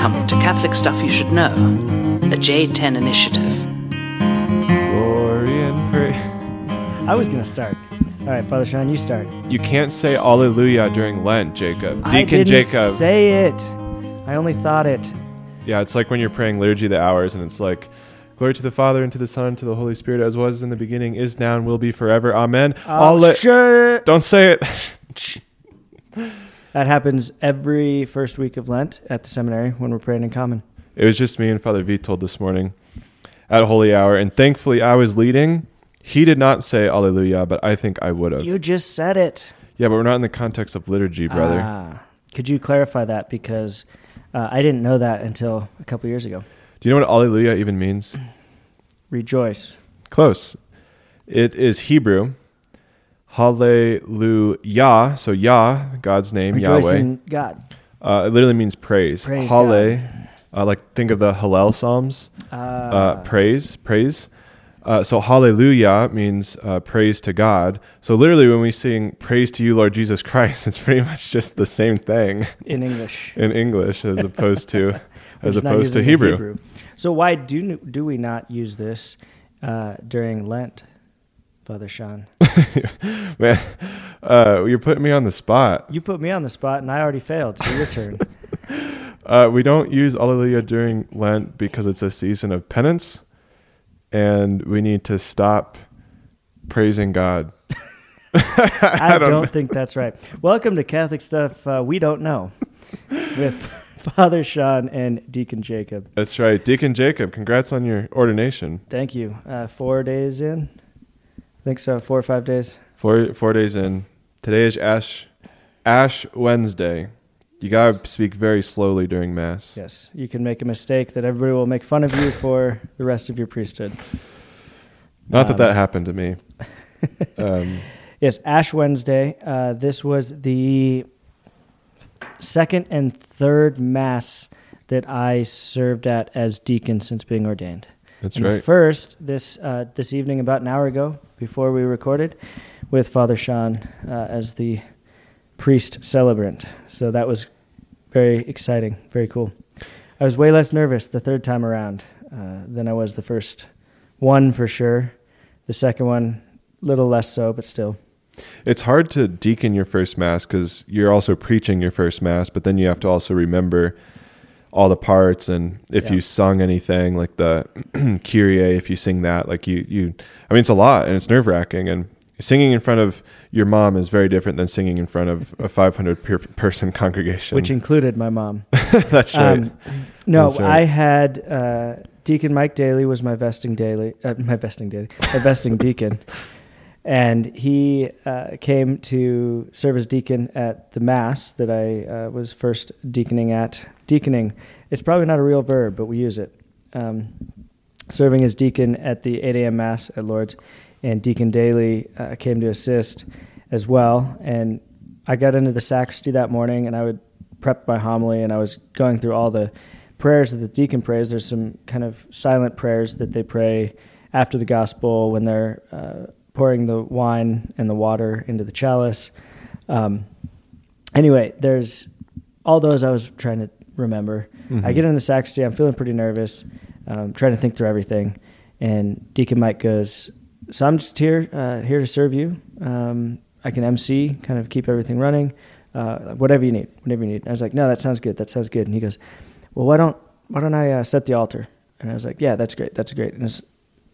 Welcome to Catholic Stuff You Should Know, the J10 initiative. Glory and praise. I was gonna start. All right, Father Sean, you start. You can't say Alleluia during Lent, Jacob. I Deacon didn't Jacob. say it. I only thought it. yeah, it's like when you're praying Liturgy of the Hours and it's like, Glory to the Father, and to the Son, and to the Holy Spirit, as was in the beginning, is now, and will be forever. Amen. Oh, Alle- shit. Don't say it. That happens every first week of Lent at the seminary when we're praying in common. It was just me and Father Vitold this morning at Holy Hour, and thankfully I was leading. He did not say Alleluia, but I think I would have. You just said it, Yeah, but we're not in the context of liturgy, brother. Ah. could you clarify that because uh, I didn't know that until a couple years ago. Do you know what Alleluia even means? Rejoice. Close. It is Hebrew. Hallelujah. So Yah, God's name, Rejoice Yahweh. in God. Uh, it literally means praise. Praise Halle, uh, like think of the Hallel Psalms. Uh, Uh, praise, praise. Uh, so hallelujah means uh, praise to God. So literally, when we sing "Praise to You, Lord Jesus Christ," it's pretty much just the same thing in English. in English as opposed to as opposed to the Hebrew. So why do do we not use this uh, during Lent, Father Sean? Man, uh, you're putting me on the spot. You put me on the spot, and I already failed. So your turn. Uh, we don't use Alleluia during Lent because it's a season of penance, and we need to stop praising God. I, don't don't, think that's right. Welcome to Catholic Stuff uh, We Don't Know with Father Sean and Deacon Jacob. That's right, Deacon Jacob. Congrats on your ordination. Thank you. Uh, four days in? I think so, four or five days. Four four days in. Today is Ash Ash Wednesday. You gotta speak very slowly during Mass. Yes, you can make a mistake that everybody will make fun of you for the rest of your priesthood. Not that Um, that happened to me. Um, Yes, Ash Wednesday. Uh, this was the second and third Mass that I served at as deacon since being ordained. That's And right. first this uh, this evening, about an hour ago, before we recorded, with Father Sean uh, as the priest celebrant. So that was very exciting, very cool. I was way less nervous the third time around uh, than I was the first one for sure. The second one, little less so, but still. It's hard to deacon your first mass because you're also preaching your first mass, but then you have to also remember all the parts and if Yeah. you sung anything like the Kyrie, if you sing that, like you, you, I mean, it's a lot and it's nerve wracking and singing in front of your mom is very different than singing in front of a 500 per- person congregation. Which included my mom. That's right. Um, no, That's right. I had uh, Deacon Mike Daly was my vesting daily, uh, my vesting daily, my vesting deacon, and he uh, came to serve as deacon at the mass that I uh, was first deaconing at. Deaconing, it's probably not a real verb, but we use it. Um, serving as deacon at the 8 a.m. mass at Lourdes, and Deacon Daly uh, came to assist as well. And I got into the sacristy that morning, and I would prep my homily, and I was going through all the prayers that the deacon prays. There's some kind of silent prayers that they pray after the gospel when they're uh, pouring the wine and the water into the chalice. Um, anyway, there's all those I was trying to remember. Mm-hmm. I get in the sacristy. I'm feeling pretty nervous, um, trying to think through everything. And Deacon Mike goes, "So I'm just here, uh, here to serve you. Um, I can MC, kind of keep everything running, uh, whatever you need, whatever you need." I was like, "No, that sounds good. That sounds good." And he goes, "Well, why don't why don't I uh, set the altar?" And I was like, "Yeah, that's great. That's great." And it's,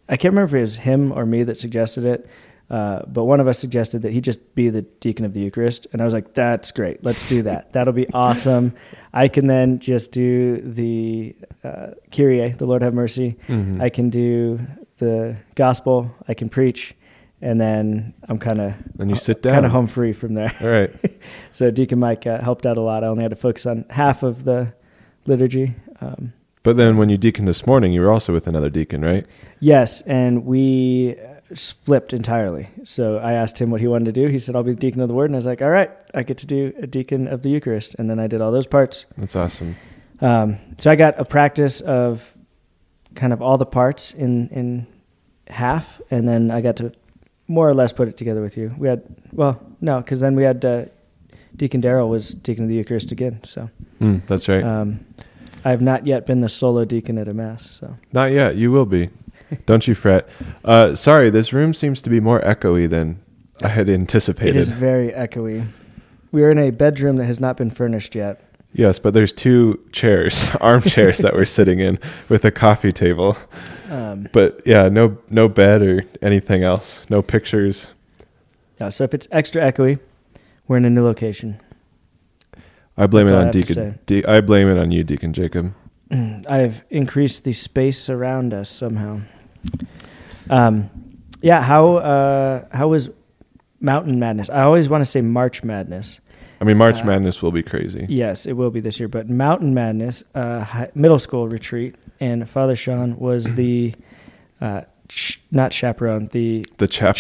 I can't remember if it was him or me that suggested it, uh, but one of us suggested that he just be the deacon of the Eucharist, and I was like, "That's great. Let's do that. That'll be awesome." I can then just do the uh, Kyrie, the Lord have mercy. Mhm. I can do the gospel. I can preach, and then I'm kind of Then you sit down. kind of home free from there. All right. So Deacon Mike uh, helped out a lot. I only had to focus on half of the liturgy. Um, But then when you deacon this morning, you were also with another deacon, right? yes, and we flipped entirely. So I asked him what he wanted to do. He said, "I'll be the deacon of the word," and I was like, "All right, I get to do a deacon of the Eucharist." And then I did all those parts. That's awesome. Um, so I got a practice of kind of all the parts in in half, and then I got to more or less put it together with you. We had well, no, because then we had uh, Deacon Daryl was deacon of the Eucharist again. So Mm, that's right. um, I have not yet been the solo deacon at a mass. So Not yet. You will be. Don't you fret. Uh, sorry, this room seems to be more echoey than I had anticipated. it is very echoey. We are in a bedroom that has not been furnished yet. Yes, but there's two chairs, armchairs that we're sitting in with a coffee table. Um, But yeah, no no bed or anything else. No pictures. no, so if it's extra echoey, we're in a new location. I blame That's it on Deacon. De- I blame it on you, Deacon Jacob. I've increased the space around us somehow. Um, yeah, how uh, how was Mountain Madness? I always want to say March Madness. I mean, March Uh, Madness will be crazy. Yes, it will be this year. But Mountain Madness, uh, middle school retreat, and Father Sean was the uh, ch- not chaperone, the The chaplain.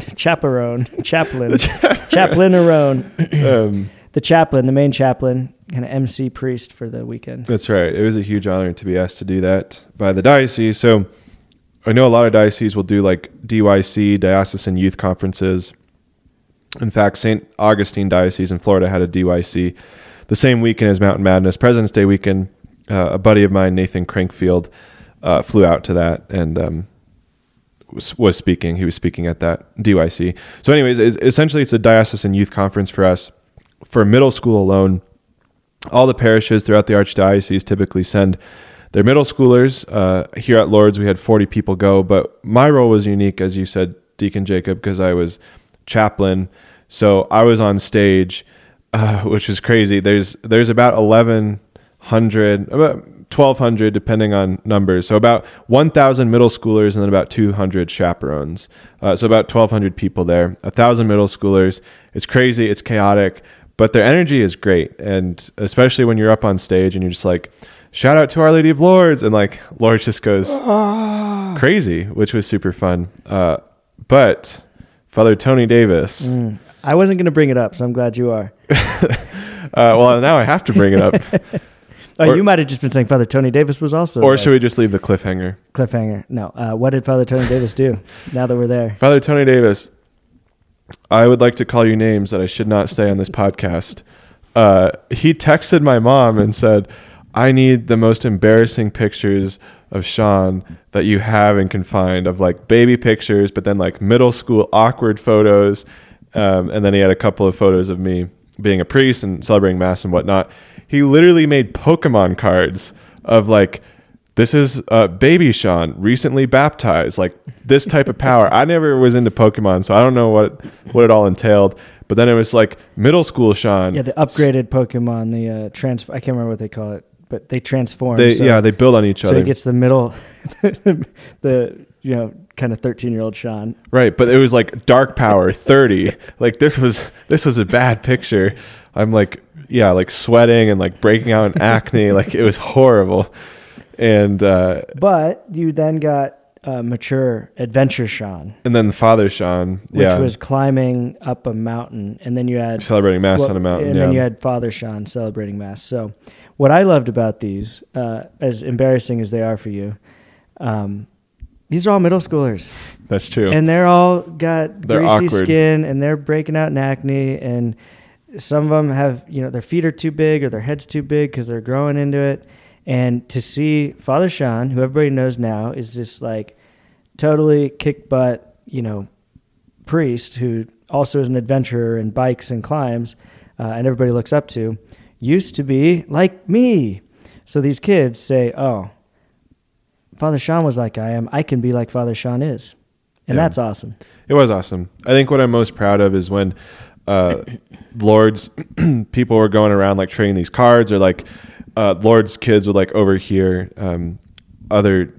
chaplain, chaperone, chaplain, chaplainerone, um, the chaplain, the main chaplain, kind of MC priest for the weekend. that's right. It was a huge honor to be asked to do that by the diocese. So I know a lot of dioceses will do like DYC, diocesan youth conferences. In fact, St. Augustine Diocese in Florida had a DYC the same weekend as Mountain Madness, President's Day weekend. Uh, a buddy of mine, Nathan Crankfield, uh, flew out to that and um, was, was speaking. He was speaking at that DYC. So, anyways, it's, essentially, it's a diocesan youth conference for us. For middle school alone, all the parishes throughout the archdiocese typically send their middle schoolers. Uh, here at Lourdes, we had 40 people go, but my role was unique, as you said, Deacon Jacob, because I was chaplain. So I was on stage, uh, which was crazy. There's there's about 1,100, about 1,200, depending on numbers. So about 1,000 middle schoolers and then about 200 chaperones. Uh, so about 1,200 people there. A thousand middle schoolers. It's crazy. It's chaotic, but their energy is great, and especially when you're up on stage and you're just like. Shout out to Our Lady of Lourdes, and like Lord just goes crazy, which was super fun. Uh, but Father Tony Davis, Mm. I wasn't going to bring it up, so I'm glad you are. uh, well, now I have to bring it up, Oh, Or- you might have just been saying Father Tony Davis was also. or there. should we just leave the cliffhanger? cliffhanger? No. Uh, what did Father Tony Davis do? Now that we're there, Father Tony Davis, I would like to call you names that I should not say on this podcast. Uh, he texted my mom and said, I need the most embarrassing pictures of Sean that you have and can find of like baby pictures, but then like middle school awkward photos. Um, and then he had a couple of photos of me being a priest and celebrating mass and whatnot. He literally made Pokemon cards of like, this is uh, baby Sean, recently baptized, like this type of power. I never was into Pokemon, so I don't know what what it all entailed. But then it was like middle school Sean. yeah, the upgraded Pokemon, the uh, trans. I can't remember what they call it, but they transform. They, so, yeah, they build on each so other. So he gets the middle, the you know kind of 13 year old Sean. right, but it was like dark power 30. like this was this was a bad picture. I'm like yeah, like sweating and like breaking out in acne, like it was horrible. And uh But you then got uh, mature adventure Sean, and then Father Sean, which yeah, was climbing up a mountain, and then you had celebrating mass well, on a mountain. and yeah. then you had Father Sean celebrating mass. So, what I loved about these, uh, as embarrassing as they are for you, um, these are all middle schoolers, That's true. and they're all got They're greasy awkward. skin, and they're breaking out in acne, and some of them have you know their feet are too big or their heads too big because they're growing into it. And to see Father Sean, who everybody knows now, is this like totally kick butt, you know, priest who also is an adventurer and bikes and climbs, uh, and everybody looks up to, used to be like me. So these kids say, "Oh, Father Sean was like I am. I can be like Father Sean is," and Yeah. that's awesome. It was awesome. I think what I'm most proud of is when uh, Lourdes people were going around like trading these cards, or like uh, Lourdes kids would like overhear um, other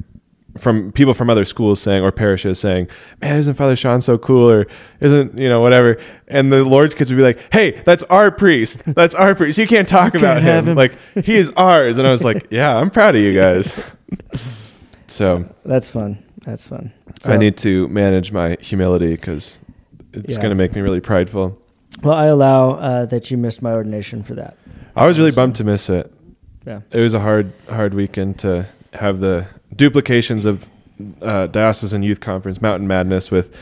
from people from other schools saying or parishes saying, "Man, isn't Father Sean so cool?" or "Isn't you know whatever?" And the Lourdes kids would be like, "Hey, that's our priest. That's our priest. You can't talk about can't him. him." Like he is ours." And I was like, "Yeah, I'm proud of you guys." so That's fun. That's fun. I need to manage my humility because it's Yeah. going to make me really prideful. Well, I allow uh, that you missed my ordination for that. I was really bummed to miss it. Yeah. It was a hard, hard weekend to have the duplications of uh, diocesan youth conference, Mountain Madness, with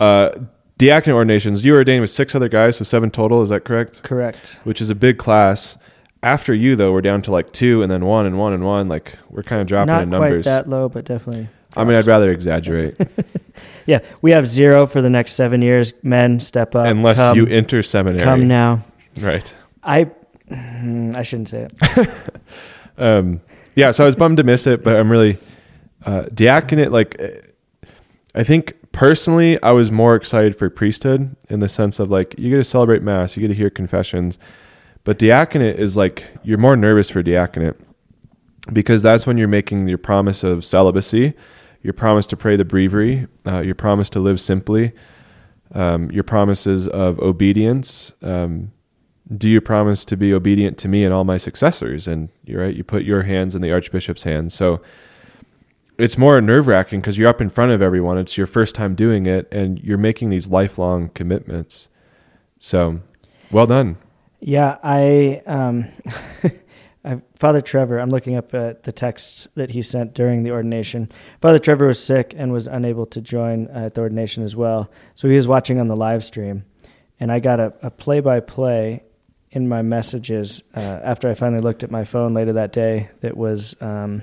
uh, diaconate ordinations. You were ordained with six other guys, so seven total. Is that correct? Correct. Which is a big class. after you though, we're down to like two and then one and one and one. Like we're kind of dropping Not in quite numbers. that low, but definitely. I mean, I'd rather exaggerate Yeah, we have zero for the next seven years. Men, step up. unless come, you enter seminary. come now. Right. I, I shouldn't say it. um, yeah, so I was bummed to miss it, but I'm really uh, diaconate. Like, eh, I think personally, I was more excited for priesthood in the sense of like you get to celebrate mass, you get to hear confessions, but diaconate is like you're more nervous for diaconate because that's when you're making your promise of celibacy, your promise to pray the breviary, uh, your promise to live simply, um, your promises of obedience. Um, do you promise to be obedient to me and all my successors? And you're right, you put your hands in the archbishop's hands. So it's more nerve wracking because you're up in front of everyone. It's your first time doing it, and you're making these lifelong commitments. So, well done. Yeah, I, um, Father Trevor. I'm looking up at the texts that he sent during the ordination. Father Trevor was sick and was unable to join uh, at the ordination as well, so he was watching on the live stream, and I got a play by play in my messages uh, after I finally looked at my phone later that day. That was. Um,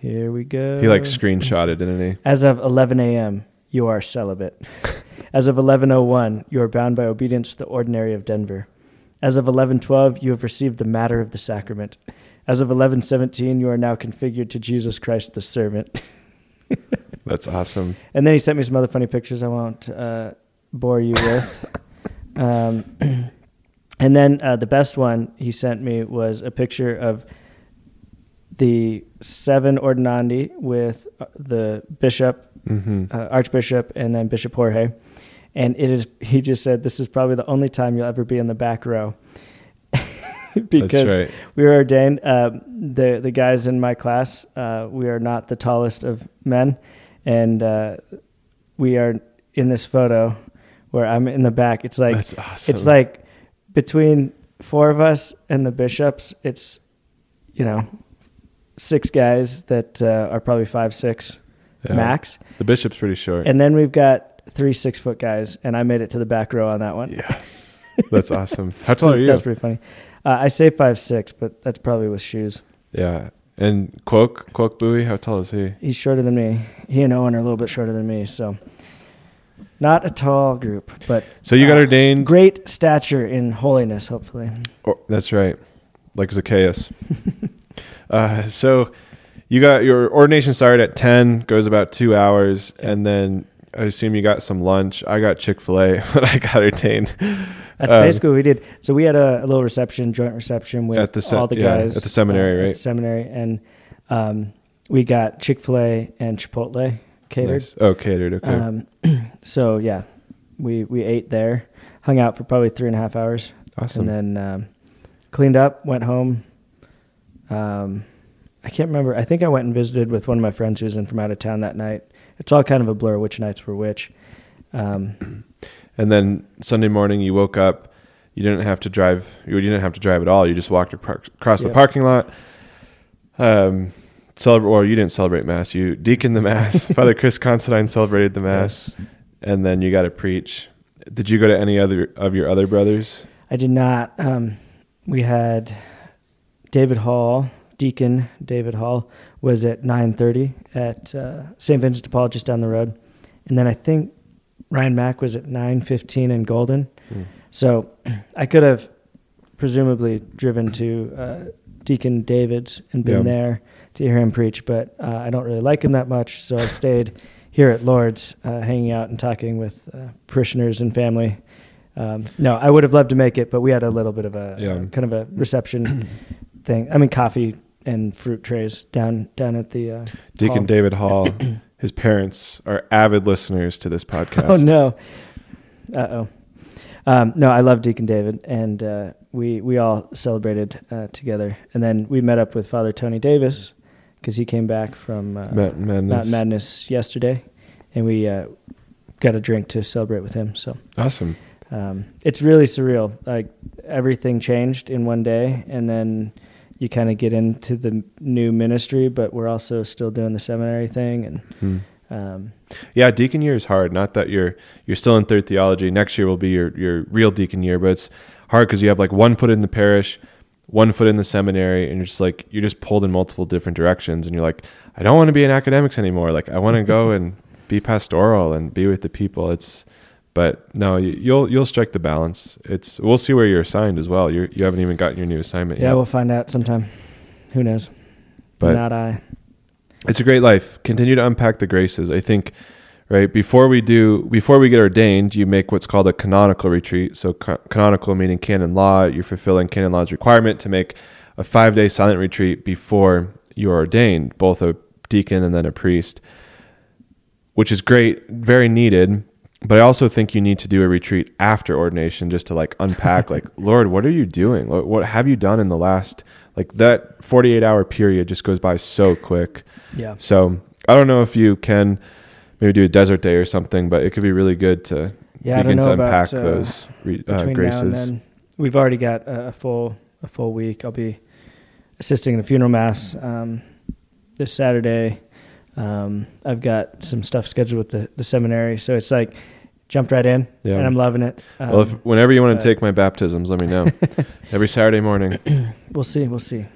here we go. He like screenshotted, didn't he? As of 11 a.m., you are celibate. As of 11:01, you are bound by obedience to the ordinary of Denver. As of 11:12, you have received the matter of the sacrament. As of 11:17, you are now configured to Jesus Christ the servant. That's awesome. And then he sent me some other funny pictures I won't uh, bore you with. um, and then uh, the best one he sent me was a picture of the seven ordinandi with uh, the bishop, hmm uh, archbishop, and then Bishop Jorge. And it is. He just said this is probably the only time you'll ever be in the back row. because right. we were ordained. Uh, the the guys in my class, uh, we are not the tallest of men, and uh, we are in this photo where I'm in the back. It's like That's awesome. it's like between four of us and the bishops. It's you know six guys that uh, are probably five six Yeah. max, The bishop's pretty short. and then we've got three six foot guys, and I made it to the back row on that one. yes. That's awesome. How tall are you? That's pretty funny. Uh, I say five six, but that's probably with shoes. Yeah. And Quoke, Quoke Bowie, how tall is he? He's shorter than me. He and Owen are a little bit shorter than me, so not a tall group, but So you got Uh, ordained. great stature in holiness. Hopefully, Oh, that's right, like Zacchaeus. uh, so you got your ordination started at ten, goes about two hours, and then I assume you got some lunch. I got Chick Fil A when I got ordained that's Um, basically what we did. So we had a, a little reception, joint reception with the se- all the yeah, guys at the seminary, uh, at right? the seminary, and um, we got Chick Fil A and Chipotle catered. Nice. Oh, catered. Okay. Um, so yeah, we we ate there, hung out for probably three and a half hours, awesome. and then um, cleaned up, went home. Um, I can't remember. I think I went and visited with one of my friends who was in from out of town that night. It's all kind of a blur which nights were which. Um, And then Sunday morning, you woke up. You didn't have to drive. You didn't have to drive at all. You just walked across the Yeah. parking lot. Um, celebrate, or you didn't celebrate mass. You deacon the mass. Father Chris Considine celebrated the mass, and then you got to preach. Did you go to any other of your other brothers? I did not. Um, we had David Hall, Deacon David Hall, was at nine thirty at uh, St. Vincent de Paul, just down the road, and then I think Ryan Mack was at nine fifteen in Golden. Hmm. So I could have presumably driven to uh, Deacon David's and been Yeah. there to hear him preach, but uh, I don't really like him that much, so I stayed here at Lourdes, uh, hanging out and talking with uh, parishioners and family. Um, no, I would have loved to make it, but we had a little bit of a Yeah. kind of a reception thing. I mean, coffee and fruit trays down down at the. Uh, Deacon Hall. David Hall. His parents are avid listeners to this podcast. Oh no! Uh oh. Um, no, I love Deacon David, and uh, we we all celebrated uh, together, and then we met up with Father Tony Davis because he came back from uh, Ma- madness. Mountain Madness yesterday, and we uh, got a drink to celebrate with him. So Awesome. um, it's really surreal. Like everything changed in one day, and then you kind of get into the new ministry, but we're also still doing the seminary thing, and Hmm. um, Yeah, deacon year is hard. Not that you're you're still in third theology. Next year will be your your real deacon year, but it's hard because you have like one put in the parish, one foot in the seminary and you're just like you're just pulled in multiple different directions and you're like I don't want to be in academics anymore. Like I want to go and be pastoral and be with the people. It's but no, you- you'll you'll strike the balance. It's we'll see where you're assigned as well. You're, you haven't even gotten your new assignment yet. Yeah, yet. we'll find out sometime. Who knows? But- Not I. it's a great life. Continue to unpack the graces. I think, right before we do, before we get ordained, you make what's called a canonical retreat. So ca- canonical meaning canon law. You're fulfilling canon law's requirement to make a five day silent retreat before you're ordained, both a deacon and then a priest, which is great, very needed. But I also think you need to do a retreat after ordination just to like unpack, like, Lord, what are you doing? What, what have you done in the last, like, that 48 hour period just goes by so quick. Yeah. So I don't know if you can maybe do a desert day or something, but it could be really good to Yeah, begin to unpack about uh, those re- uh, graces. now and then. We've already got a, a full a full week. I'll be assisting in the funeral mass um, this Saturday. Um, I've got some stuff scheduled with the, the seminary, so it's like jumped right in, Yeah. and I'm loving it. Um, well, if, whenever you want to take my baptisms, let me know. Every Saturday morning. we'll see, we'll see.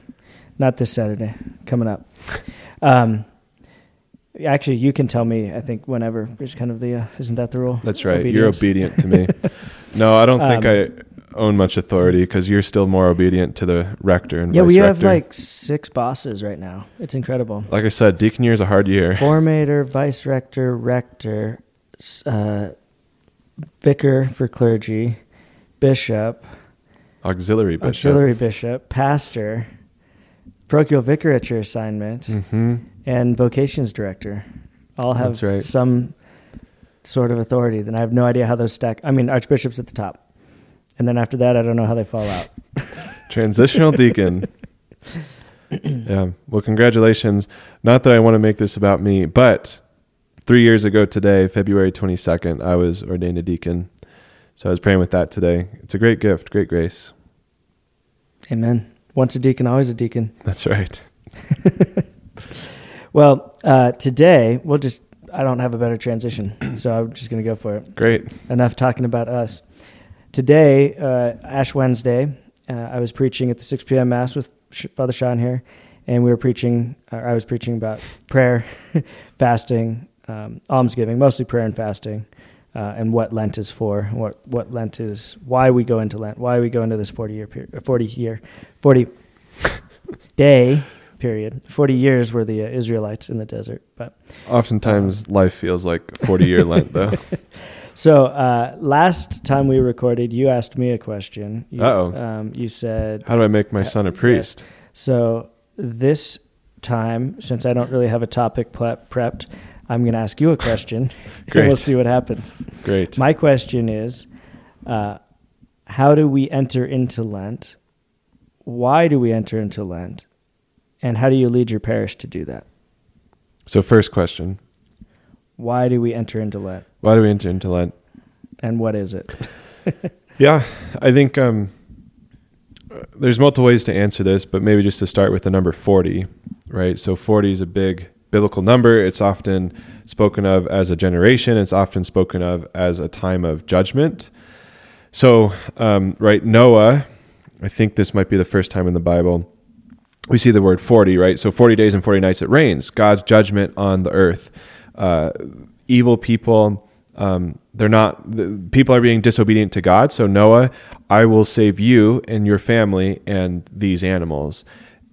Not this Saturday, coming up. Um, actually, you can tell me. I think whenever is kind of the uh, isn't that the rule? That's right. You're obedient to me. no, I don't think Um, I own much authority because you're still more obedient to the rector and Yeah, we rector. have like six bosses right now. It's incredible. like I said, deacon year is a hard year. Formator, vice rector, rector, uh, vicar for clergy, bishop, Auxiliary bishop. auxiliary bishop, pastor, parochial vicar at your assignment, hmm and vocations director. All have right. some sort of authority. Then I have no idea how those stack. I mean, archbishop's at the top. And then after that, I don't know how they fall out. Transitional deacon. yeah. Well, congratulations. Not that I want to make this about me, but three years ago today, February 22nd, I was ordained a deacon. So I was praying with that today. It's a great gift, great grace. Amen. Once a deacon, always a deacon. That's right. Well, uh, today, we'll just, I don't have a better transition. So I'm just going to go for it. Great. enough talking about us. Today, uh, Ash Wednesday, uh, I was preaching at the 6 p.m. Mass with Sh- Father Sean here, and we were preaching, I was preaching about prayer, fasting, um, almsgiving, mostly prayer and fasting, uh, and what Lent is for, what, what Lent is, why we go into Lent, why we go into this 40 year period, 40 year, 40 day period. 40 years were the uh, Israelites in the desert, but Oftentimes, life feels like 40 year Lent, though. So uh, last time we recorded, you asked me a question. You, Uh-oh. Um, you said How do I make my son a priest? so. This time, since I don't really have a topic prepped, I'm going to ask you a question, and we'll see what happens. Great. My question is, uh, how do we enter into Lent? Why do we enter into Lent? And how do you lead your parish to do that? So, first question Why do we enter into Lent? Why do we enter into Lent? And what is it? Yeah, I think um, there's multiple ways to answer this, but maybe just to start with the number 40, right? So 40 is a big biblical number. It's often spoken of as a generation, it's often spoken of as a time of judgment. So, um, right, Noah, I think this might be the first time in the Bible we see the word 40, right? So 40 days and 40 nights it rains, God's judgment on the earth. Uh, evil people, um, they're not, the, people are being disobedient to God. So Noah, I will save you and your family and these animals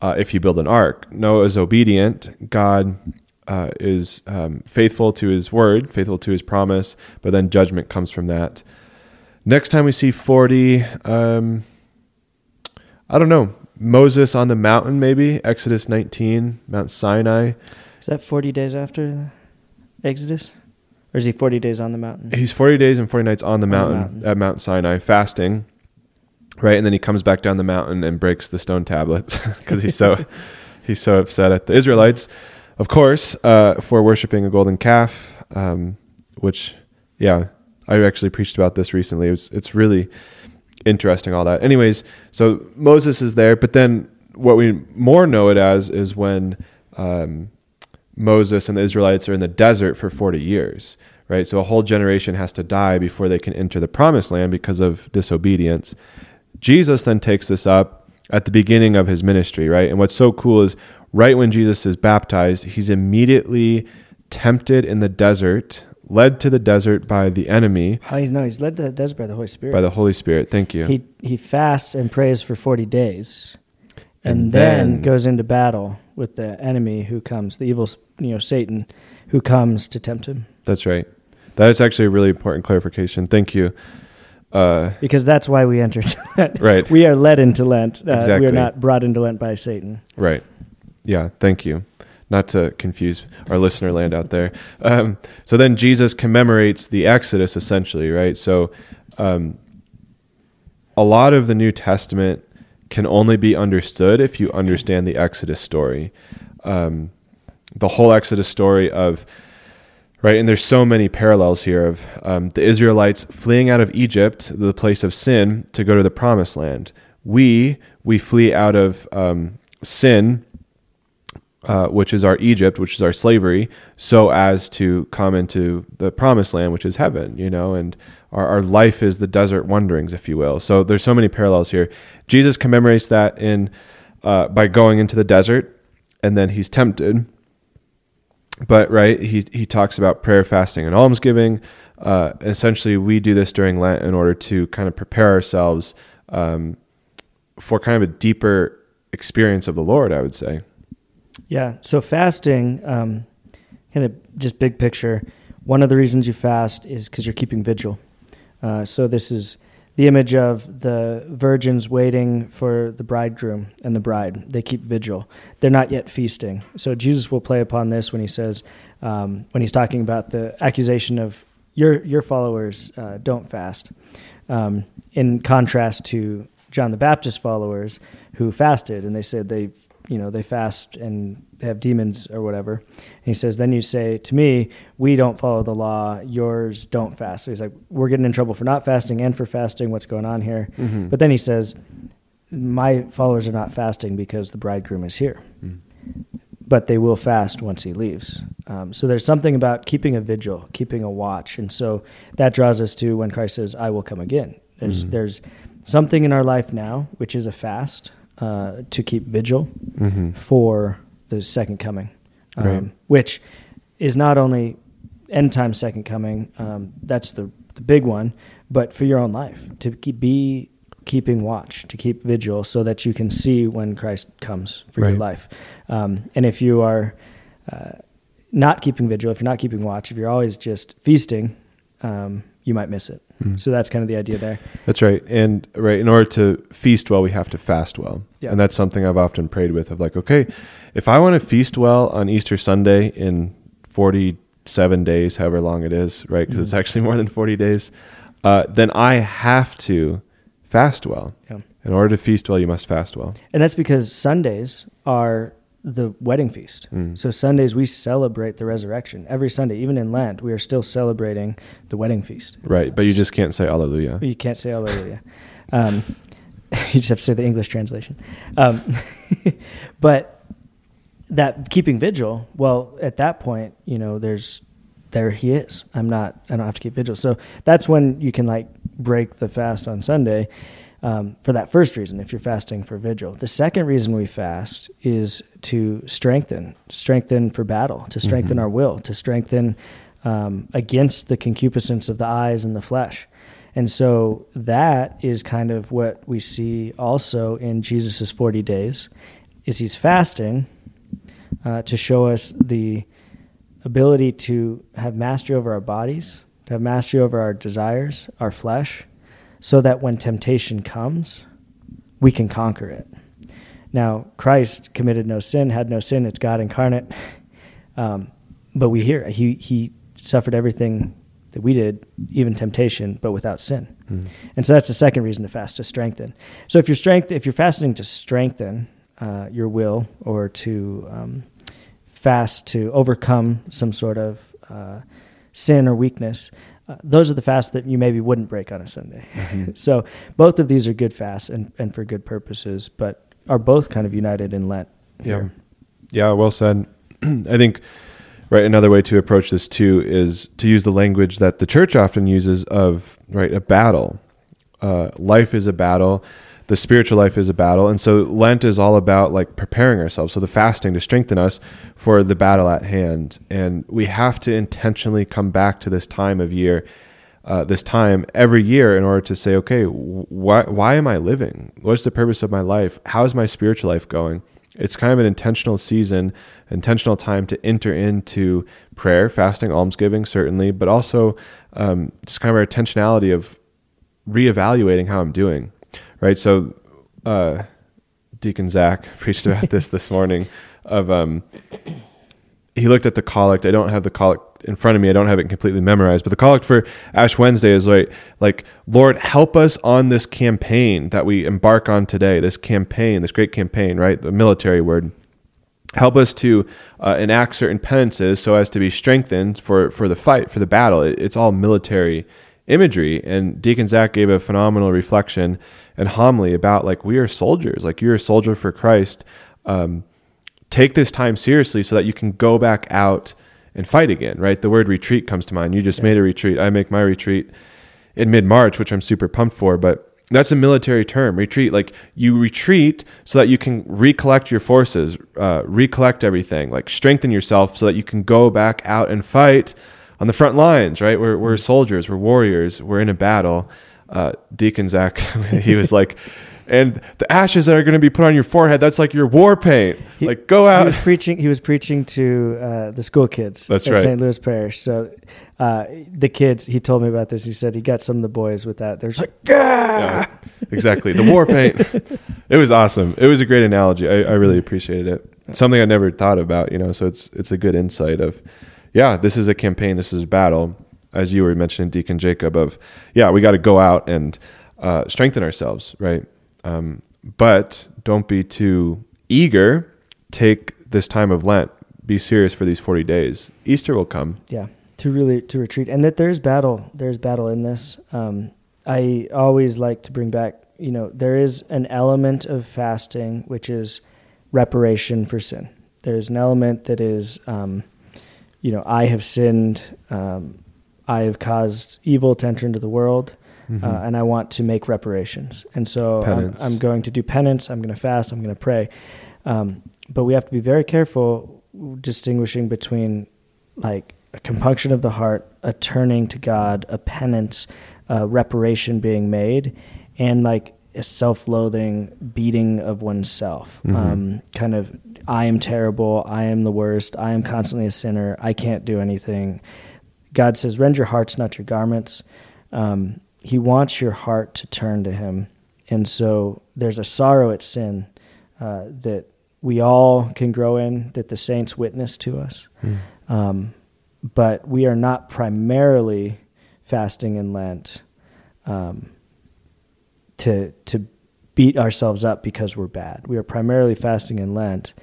uh, if you build an ark. Noah is obedient. God uh, is um, faithful to his word, faithful to his promise, but then judgment comes from that. Next time we see 40, um, I don't know. Moses on the mountain, maybe Exodus 19, Mount Sinai. Is that 40 days after Exodus? Or is he 40 days on the mountain? He's 40 days and 40 nights on the On the mountain, mountain. at Mount Sinai, fasting, right? And then he comes back down the mountain and breaks the stone tablets because he's so he's so upset at the Israelites, of course, uh, for worshiping a golden calf. Um, which, yeah, I actually preached about this recently. It's it's really interesting all that. Anyways, so Moses is there, but then what we more know it as is when um, Moses and the Israelites are in the desert for 40 years, right? So a whole generation has to die before they can enter the promised land because of disobedience. Jesus then takes this up at the beginning of his ministry, right? And what's so cool is right when Jesus is baptized, he's immediately tempted in the desert, led to the desert by the enemy, Oh, he's no, he's led to the desert by the Holy Spirit. by the Holy Spirit. Thank you. He he fasts and prays for forty days, and, And then, then- goes into battle with the enemy who comes, the evil, you know, Satan, who comes to tempt him. That's right. That is actually a really important clarification. Thank you. Uh, Because that's why we entered Lent. right. We are led into Lent. Uh, We are not brought into Lent by Satan. Right. Yeah. Thank you. Not to confuse our listener land out there. Um, so then Jesus commemorates the Exodus essentially, right? So um, a lot of the New Testament can only be understood if you understand the Exodus story. Um, the whole Exodus story of right? And there's so many parallels here of um, the israelites fleeing out of egypt the place of sin to go to the promised land. We we flee out of um, sin uh, which is our egypt which is our slavery so as to come into the promised land which is heaven you know and our, our life is the desert wanderings if you will. So there's so many parallels here. Jesus commemorates that in uh, by going into the desert and then he's tempted but right he he talks about prayer fasting and almsgiving uh, essentially we do this during lent in order to kind of prepare ourselves um, for kind of a deeper experience of the lord i would say Yeah. So fasting, um, kind of just big picture. One of the reasons you fast is because you're keeping vigil. Uh, so this is the image of the virgins waiting for the bridegroom and the bride. They keep vigil. They're not yet feasting. So Jesus will play upon this when he says, um, when he's talking about the accusation of your your followers uh, don't fast, um, in contrast to John the Baptist followers who fasted and they said they you know they fast and have demons or whatever. And he says, then you say to me, we don't follow the law. Yours don't fast. So he's like, we're getting in trouble for not fasting and for fasting. What's going on here? Mm-hmm. But then he says, my followers are not fasting because the bridegroom is here. Mm. But they will fast once he leaves. Um, so there's something about keeping a vigil, keeping a watch. And so that draws us to when Christ says, I will come again. There's, Mhm. there's something in our life now, which is a fast uh, to keep vigil Mm-hmm. for the second coming, um, Right. which is not only end time second coming. Um, that's the the big one, but for your own life to keep, be keeping watch, to keep vigil, so that you can see when Christ comes for your life. Um, and if you are uh, not keeping vigil, if you're not keeping watch, if you're always just feasting, um, you might miss it. Mm. So that's kind of the idea there. That's right. And right, in order to feast well, we have to fast well. Yeah. And that's something I've often prayed with of like, okay, if I want to feast well on Easter Sunday in 47 days, however long it is, right? Because it's Mhm. actually more than 40 days, uh, then I have to fast well. Yeah. In order to feast well, you must fast well. And that's because Sundays are the wedding feast. Mm. So Sundays we celebrate the resurrection. Every Sunday, even in Lent, we are still celebrating the wedding feast. Right. But you just can't say Alleluia. You can't say Hallelujah. Um, you just have to say the English translation. Um, but that keeping vigil, well, at that point, you know, there's there he is. I'm not. I don't have to keep vigil. So that's when you can like break the fast on Sunday. Um, for that first reason, if you're fasting for vigil. The second reason we fast is to strengthen, strengthen for battle, to strengthen Mhm. our will, to strengthen um, against the concupiscence of the eyes and the flesh. And so that is kind of what we see also in Jesus' 40 days is he's fasting uh, to show us the ability to have mastery over our bodies, to have mastery over our desires, our flesh, so that when temptation comes, we can conquer it. Now, Christ committed no sin, had no sin, it's God incarnate. Um, but we hear he, he suffered everything that we did, even temptation, but without sin. Mm. And so that's the second reason to fast to strengthen. So if you're strength, if you're fasting to strengthen uh, your will or to um, fast to overcome some sort of uh, sin or weakness, uh, those are the fasts that you maybe wouldn't break on a Sunday. Mhm. so both of these are good fasts and, and for good purposes, but are both kind of united in Lent. Yeah. Yeah, well said. I think right another way to approach this too is to use the language that the church often uses of right a battle. Uh, life is a battle. The spiritual life is a battle. And so Lent is all about like preparing ourselves. So the fasting to strengthen us for the battle at hand. And we have to intentionally come back to this time of year, uh, this time every year in order to say, okay, why, why am I living? What's the purpose of my life? How is my spiritual life going? It's kind of an intentional season, intentional time to enter into prayer, fasting, almsgiving, certainly, but also um, just kind of our intentionality of reevaluating how I'm doing, right? So, uh, Deacon Zach preached about this this morning. Of um, he looked at the collect. I don't have the collect in front of me. I don't have it completely memorized, but the collect for Ash Wednesday is like, like Lord, help us on this campaign that we embark on today. This campaign, this great campaign, right? The military word. Help us to uh, enact certain penances so as to be strengthened for for the fight, for the battle. It, it's all military imagery. And Deacon Zach gave a phenomenal reflection and homily about like we are soldiers, like you're a soldier for Christ. Um, take this time seriously so that you can go back out and fight again. Right? The word retreat comes to mind. You just yeah. made a retreat. I make my retreat in mid March, which I'm super pumped for, but. That's a military term, retreat. Like you retreat so that you can recollect your forces, uh, recollect everything, like strengthen yourself so that you can go back out and fight on the front lines, right? We're, we're soldiers, we're warriors, we're in a battle. Uh, Deacon Zach, he was like, and the ashes that are going to be put on your forehead, that's like your war paint. He, like go out. He was preaching. He was preaching to uh, the school kids. That's at right. St. Louis Parish. So uh, the kids, he told me about this. He said he got some of the boys with that. They're just like, yeah, exactly. The war paint. it was awesome. It was a great analogy. I, I really appreciated it. Something I never thought about. You know, so it's it's a good insight of yeah, this is a campaign, this is a battle, as you were mentioning, Deacon Jacob, of, yeah, we got to go out and uh, strengthen ourselves, right? Um, but don't be too eager. Take this time of Lent. Be serious for these 40 days. Easter will come. Yeah, to really to retreat. And that there's battle. There's battle in this. Um, I always like to bring back, you know, there is an element of fasting, which is reparation for sin. There's an element that is um, you know, I have sinned, um, I have caused evil to enter into the world, mm-hmm. uh, and I want to make reparations. And so I'm, I'm, going to do penance, I'm going to fast, I'm going to pray. Um, but we have to be very careful distinguishing between like a compunction of the heart, a turning to God, a penance, a reparation being made, and like a self-loathing beating of oneself mm-hmm. um, kind of i am terrible. I am the worst. I am constantly a sinner. I can't do anything. God says rend your hearts not your garments. Um, he wants your heart to turn to him. And so there's a sorrow at sin uh, that we all can grow in that the saints witness to us. Mm. um, but we are not primarily fasting in lent um, to to beat ourselves up because we're bad. We are primarily fasting in Lent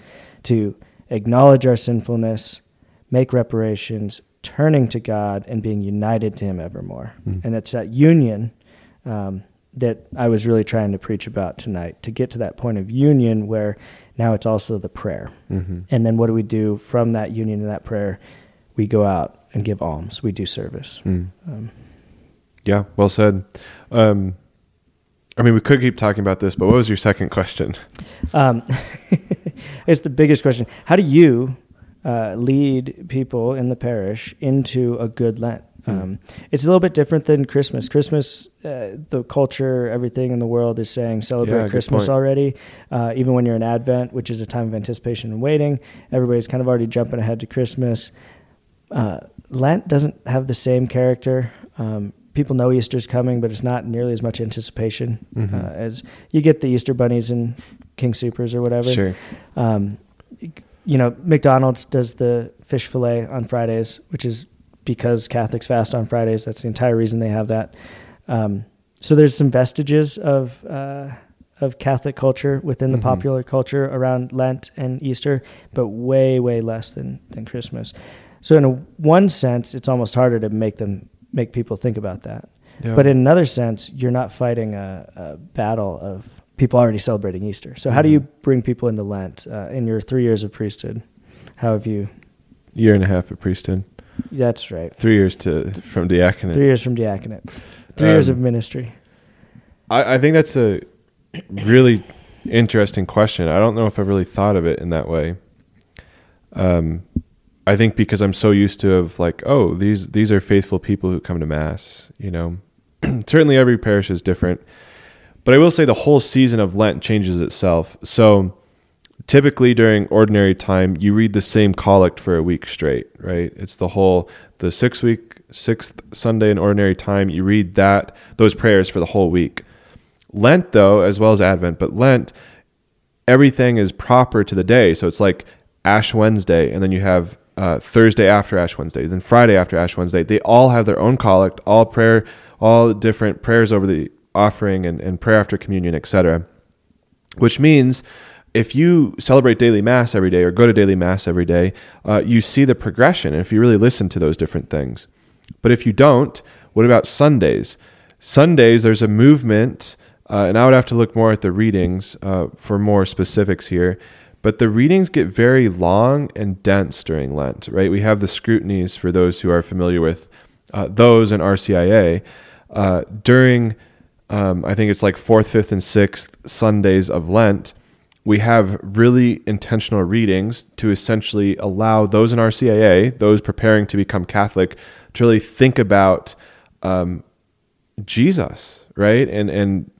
to acknowledge our sinfulness, make reparations, turning to God, and being united to Him evermore. Mm. And it's that union um, that I was really trying to preach about tonight to get to that point of union where now it's also the prayer. Mm-hmm. And then what do we do from that union and that prayer? We go out and give alms. We do service. Mm. Um, yeah, well said. Um, I mean, we could keep talking about this, but what was your second question? Um, it's the biggest question. How do you uh, lead people in the parish into a good Lent? Hmm. Um, it's a little bit different than Christmas. Christmas, uh, the culture, everything in the world is saying celebrate yeah, Christmas already. Uh, even when you're in Advent, which is a time of anticipation and waiting, everybody's kind of already jumping ahead to Christmas. Uh, Lent doesn't have the same character. Um, people know Easter's coming, but it's not nearly as much anticipation mm-hmm. uh, as you get the Easter bunnies and King Soopers or whatever. Sure. Um, you know, McDonald's does the fish fillet on Fridays, which is because Catholics fast on Fridays. That's the entire reason they have that. Um, so there's some vestiges of uh, of Catholic culture within the mm-hmm. popular culture around Lent and Easter, but way way less than than Christmas. So in a, one sense, it's almost harder to make them make people think about that. Yeah. But in another sense, you're not fighting a, a, battle of people already celebrating Easter. So, how do you mm-hmm. bring people into Lent uh, in your three years of priesthood? How have you? Year and a half of priesthood. That's right. Three years to from diaconate. Three years from diaconate. Three um, years of ministry. I, I think that's a really interesting question. I don't know if I've really thought of it in that way. Um, I think because I'm so used to of like, oh, these these are faithful people who come to mass. You know, certainly every parish is different, but I will say the whole season of Lent changes itself. So typically during ordinary time, you read the same collect for a week straight, right? It's the whole the six week sixth Sunday in ordinary time. You read that those prayers for the whole week. Lent, though, as well as Advent, but Lent, everything is proper to the day. So it's like Ash Wednesday, and then you have uh, Thursday after Ash Wednesday, then Friday after Ash Wednesday. They all have their own collect, all prayer, all different prayers over the offering and, and prayer after communion, etc. Which means if you celebrate daily mass every day or go to daily mass every day, uh, you see the progression if you really listen to those different things. But if you don't, what about Sundays? Sundays, there's a movement, uh, and I would have to look more at the readings uh, for more specifics here. But the readings get very long and dense during Lent, right? We have the scrutinies for those who are familiar with uh, those in RCIA. Uh, during, um, I think it's like fourth, fifth, and sixth Sundays of Lent, we have really intentional readings to essentially allow those in RCIA, those preparing to become Catholic, to really think about um, Jesus, right? And and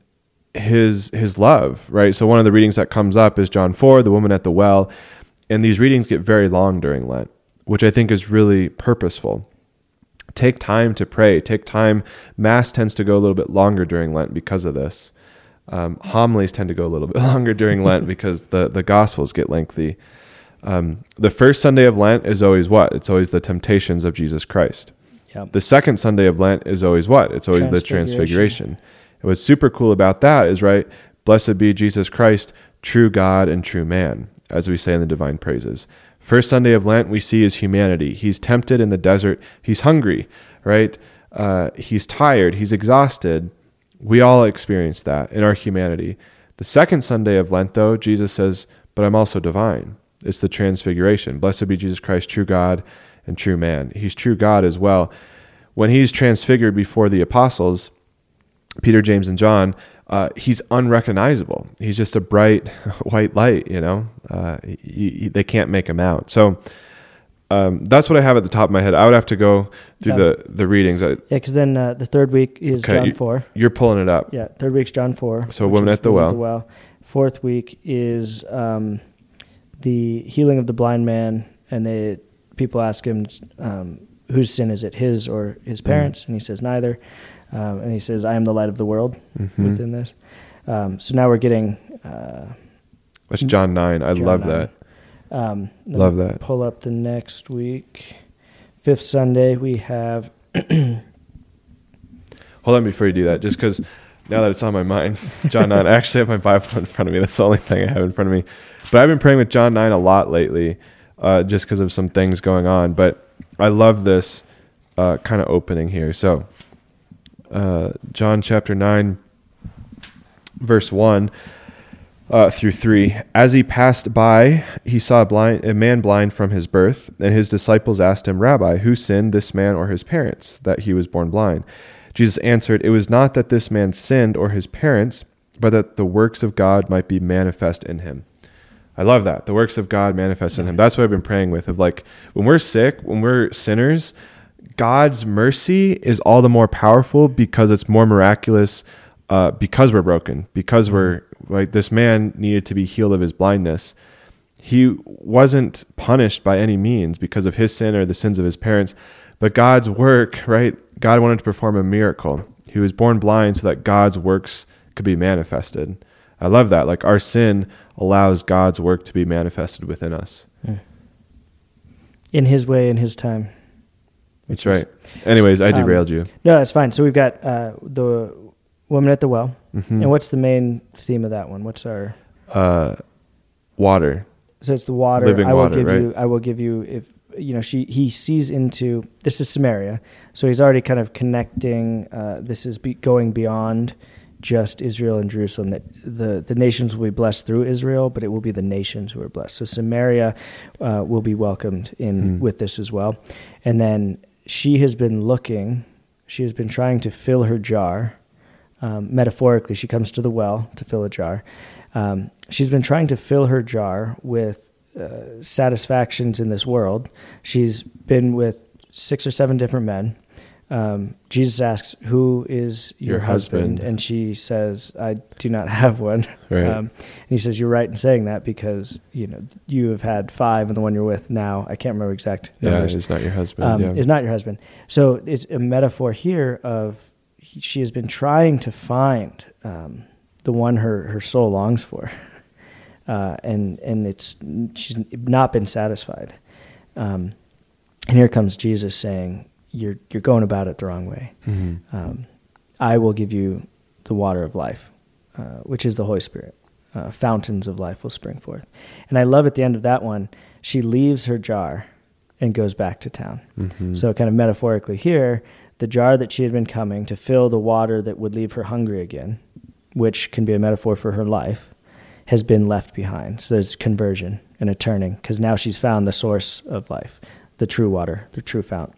his his love, right? So one of the readings that comes up is John 4, the woman at the well, and these readings get very long during Lent, which I think is really purposeful. Take time to pray. Take time. Mass tends to go a little bit longer during Lent because of this. Um, homilies tend to go a little bit longer during Lent because the the Gospels get lengthy. Um, the first Sunday of Lent is always what? It's always the temptations of Jesus Christ. Yep. The second Sunday of Lent is always what? It's always the Transfiguration. What's super cool about that is right. Blessed be Jesus Christ, true God and true man, as we say in the divine praises. First Sunday of Lent, we see his humanity. He's tempted in the desert. He's hungry, right? Uh, he's tired. He's exhausted. We all experience that in our humanity. The second Sunday of Lent, though, Jesus says, But I'm also divine. It's the transfiguration. Blessed be Jesus Christ, true God and true man. He's true God as well. When he's transfigured before the apostles, Peter, James, and John, uh, he's unrecognizable. He's just a bright white light, you know? Uh, he, he- they can't make him out. So um, that's what I have at the top of my head. I would have to go through Yeah. the, the readings. I, Yeah, because then uh, the third week is Okay, John 4. you're pulling it up. Yeah, third week's John 4. So Woman at the Woman Well. Fourth week is um, the healing of the blind man, and they people ask him, um, whose sin is it, his or his Mm. parents? And he says, neither. Um, and he says, I am the light of the world Mhm. within this. Um, so now we're getting. Uh, That's John 9. I John love 9. that. Um, Love that. Pull up the next week. Fifth Sunday, we have. Hold on before you do that, just because now that it's on my mind, John 9, I actually have my Bible in front of me. That's the only thing I have in front of me. But I've been praying with John 9 a lot lately, uh, just because of some things going on. But I love this uh, kind of opening here. So, uh, John chapter 9, verse 1 uh, through 3. As he passed by, he saw a, blind, a man blind from his birth, and his disciples asked him, Rabbi, who sinned, this man or his parents, that he was born blind? Jesus answered, It was not that this man sinned or his parents, but that the works of God might be manifest in him. I love that. The works of God manifest in him. That's what I've been praying with. Of like when we're sick, when we're sinners, God's mercy is all the more powerful because it's more miraculous uh, because we're broken, because we're like this man needed to be healed of his blindness. He wasn't punished by any means because of his sin or the sins of his parents, but God's work, right? God wanted to perform a miracle. He was born blind so that God's works could be manifested. I love that. Like our sin allows God's work to be manifested within us. in his way, in his time. That's right. Anyways, I Um, derailed you. No, that's fine. So we've got uh, the woman at the well, Mhm. and what's the main theme of that one? What's our? uh, water. So it's the water. Living I will water, give right? you. I will give you if you know. She he sees into this is Samaria, so he's already kind of connecting. Uh, this is be, going beyond just Israel and Jerusalem. That the the nations will be blessed through Israel, but it will be the nations who are blessed. So Samaria uh, will be welcomed in Hmm. with this as well, and then she has been looking. She has been trying to fill her jar Um, metaphorically, she comes to the well to fill a jar. Um, she's been trying to fill her jar with uh, satisfactions in this world. She's been with six or seven different men. Um, Jesus asks, "Who is your, Your husband? husband. And she says, "I do not have one." Right. Um, and he says, "You're right in saying that because you know you have had five, and the one you're with now, I can't remember exact yeah, numbers, it's not your husband. um, yeah. is not your husband." So it's a metaphor here of he- she has been trying to find um, the one her her soul longs for, uh, and and it's she's not been satisfied. Um, and here comes Jesus saying, "You're you're going about it the wrong way." Mhm. um, I will give you the water of life, uh, which is the Holy Spirit. Uh, fountains of life will spring forth. And I love at the end of that one, she leaves her jar and goes back to town. Mhm. So, kind of metaphorically here, the jar that she had been coming to fill the water that would leave her hungry again, which can be a metaphor for her life, has been left behind. So, there's conversion and a turning because now she's found the source of life, the true water, the true fount.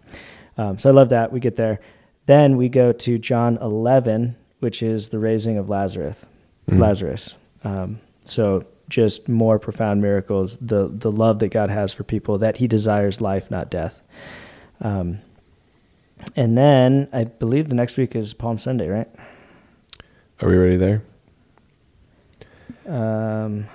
Um, so, I love that. We get there. Then we go to John 11, which is the raising of Lazarus. Mm. Lazarus. Um, so, just more profound miracles, the, the love that God has for people, that He desires life, not death. Um, and then I believe the next week is Palm Sunday, right? Are we ready there? Um,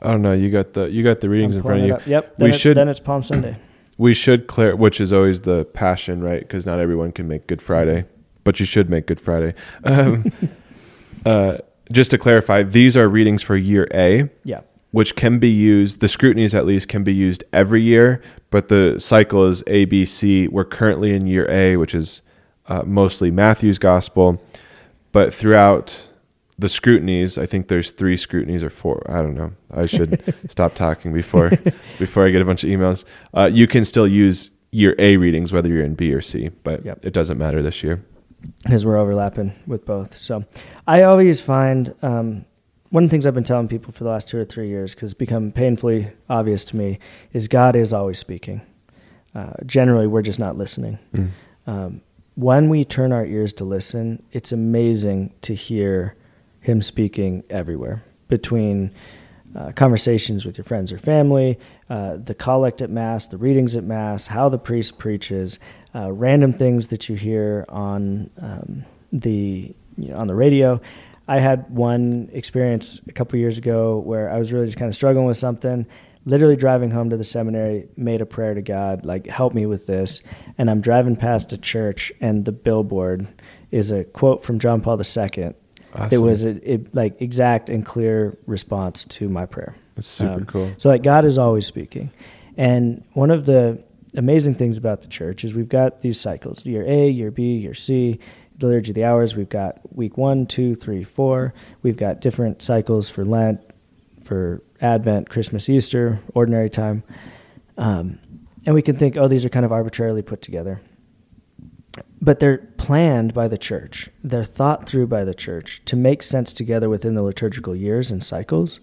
I don't know. You got the you got the readings I'm in front of you. Yep. We it's, should- Then it's Palm Sunday. We should clear, which is always the passion, right? Because not everyone can make Good Friday, but you should make Good Friday. Um, uh, just to clarify, these are readings for year A, Yeah. which can be used. The scrutinies, at least, can be used every year, but the cycle is A, B, C. We're currently in year A, which is uh, mostly Matthew's Gospel, but throughout the scrutinies, I think there's three scrutinies or four. I don't know. I should stop talking before before I get a bunch of emails. Uh, you can still use your A readings whether you're in B or C, but Yep. it doesn't matter this year. because we're overlapping with both. So I always find um, one of the things I've been telling people for the last two or three years, because it's become painfully obvious to me, is God is always speaking. Uh, generally, we're just not listening. Mm. Um, when we turn our ears to listen, it's amazing to hear Him speaking everywhere between uh, conversations with your friends or family, uh, the collect at Mass, the readings at Mass, how the priest preaches, uh, random things that you hear on um, the you know, on the radio. I had one experience a couple years ago where I was really just kind of struggling with something. Literally driving home to the seminary, made a prayer to God, like help me with this. And I'm driving past a church, and the billboard is a quote from John Paul II. It was a it, like exact and clear response to my prayer. That's super um, cool. So like God is always speaking. And one of the amazing things about the church is we've got these cycles, year A, year B, year C, the liturgy of the hours, we've got week one, two, three, four. We've got different cycles for Lent, for Advent, Christmas, Easter, ordinary time. Um, and we can think, oh, these are kind of arbitrarily put together. But they're planned by the church. They're thought through by the church to make sense together within the liturgical years and cycles.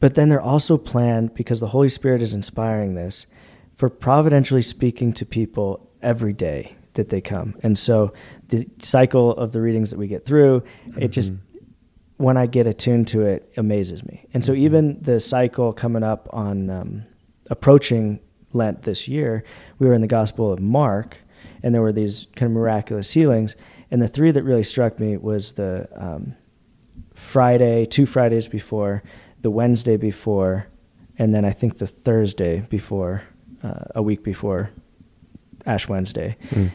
But then they're also planned because the Holy Spirit is inspiring this for providentially speaking to people every day that they come. And so the cycle of the readings that we get through, it just when I get attuned to it, amazes me. And so even the cycle coming up on um, approaching Lent this year, we were in the Gospel of Mark, and there were these kind of miraculous healings. And the three that really struck me was the um, Friday, two Fridays before, the Wednesday before, and then I think the Thursday before, uh, a week before Ash Wednesday. Mm.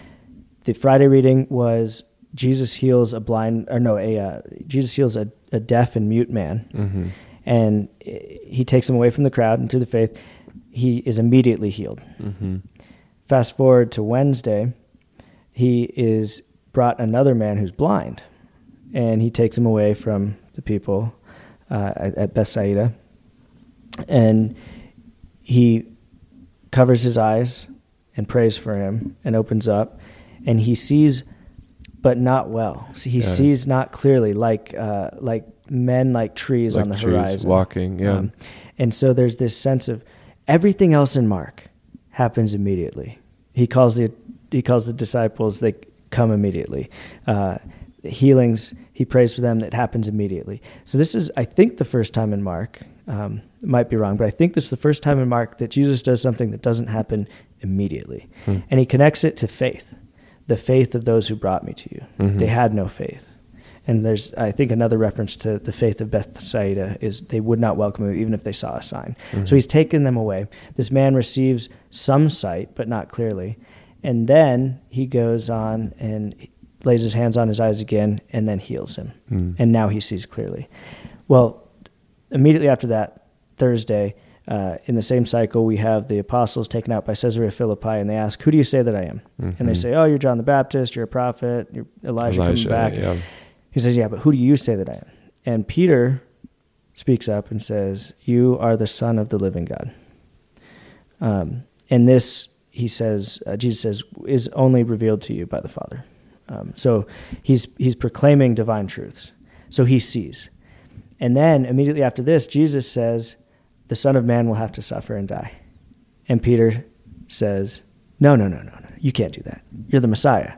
The Friday reading was Jesus heals a blind, or no, a uh, Jesus heals a, a deaf and mute man, hmm and eh, he takes him away from the crowd and through the faith. He is immediately healed. hmm Fast forward to Wednesday, he is brought another man who's blind, and he takes him away from the people uh, at, at Bethsaida, and he covers his eyes and prays for him and opens up, and he sees, but not well. So he Yeah. sees not clearly, like uh, like men like trees Like on the trees horizon, walking, yeah. Um, and so there's this sense of everything else in Mark happens immediately. He calls the he calls the disciples. They come immediately. Uh, healings, he prays for them that happens immediately. So this is, I think, the first time in Mark. Um, might be wrong, but I think this is the first time in Mark that Jesus does something that doesn't happen immediately, Hmm. and he connects it to faith, the faith of those who brought me to you. Mhm. They had no faith. And there's, I think, another reference to the faith of Bethsaida is they would not welcome him even if they saw a sign. Mm-hmm. So he's taken them away. This man receives some sight, but not clearly. And then he goes on and lays his hands on his eyes again and then heals him. Mm. And now he sees clearly. Well, immediately after that, Thursday, uh, in the same cycle, we have the apostles taken out by Caesarea Philippi, and they ask, "Who do you say that I am?" And they Mhm. say, "Oh, you're John the Baptist. You're a prophet. You're Elijah, Elijah, coming back." yeah. He says, "Yeah, but who do you say that I am?" And Peter speaks up and says, "You are the Son of the living God." Um, and this, he says, uh, Jesus says, is only revealed to you by the Father. Um, so he's he's proclaiming divine truths. So he sees, and then immediately after this, Jesus says, "The Son of Man will have to suffer and die." And Peter says, "No, no, no, no, no! You can't do that. You're the Messiah."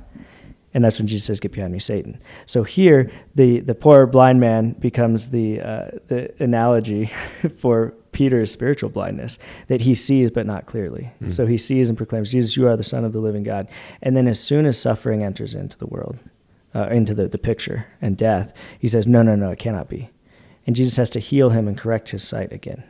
And that's when Jesus says, "Get behind me, Satan." So here, the the poor blind man becomes the uh, the analogy for Peter's spiritual blindness that he sees but not clearly. So he sees and proclaims, "Jesus, you are the Son of the living God." And then, as soon as suffering enters into the world, uh, into the the picture and death, he says, "No, no, no, it cannot be." And Jesus has to heal him and correct his sight again.